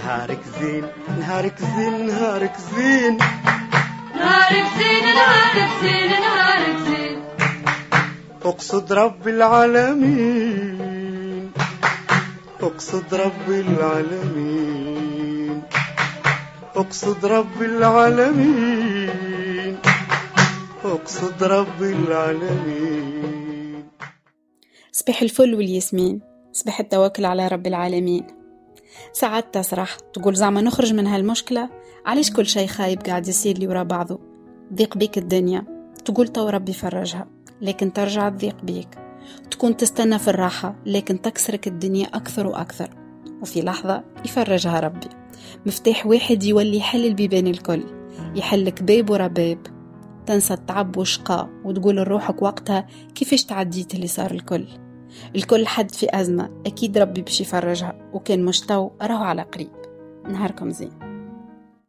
نهارك زين نهارك زين نهارك زين. نهارك زين نهارك زين نهارك زين. أقصد رب العالمين أقصد رب العالمين. أقصد رب العالمين أقصد رب العالمين. صباح الفل والياسمين صباح التوكل على رب العالمين. ساعات تسرح تقول زعما نخرج من هالمشكلة؟ علاش كل شي خايب قاعد يصير لي ورا بعضه؟ ضيق بيك الدنيا. تقول تو ربي فرجها لكن ترجع تضيق بيك. تكون تستنى في الراحة لكن تكسرك الدنيا أكثر وأكثر. وفي لحظة يفرجها ربي. مفتاح واحد يولي يحل البيبان الكل. يحلك باب ورا باب. تنسى التعب والشقاء وتقول لروحك وقتها كيفاش تعديت اللي صار الكل. الكل حد في أزمة. أكيد ربي باش يفرجها. وكان مش تو راهو على قريب. نهاركم زين.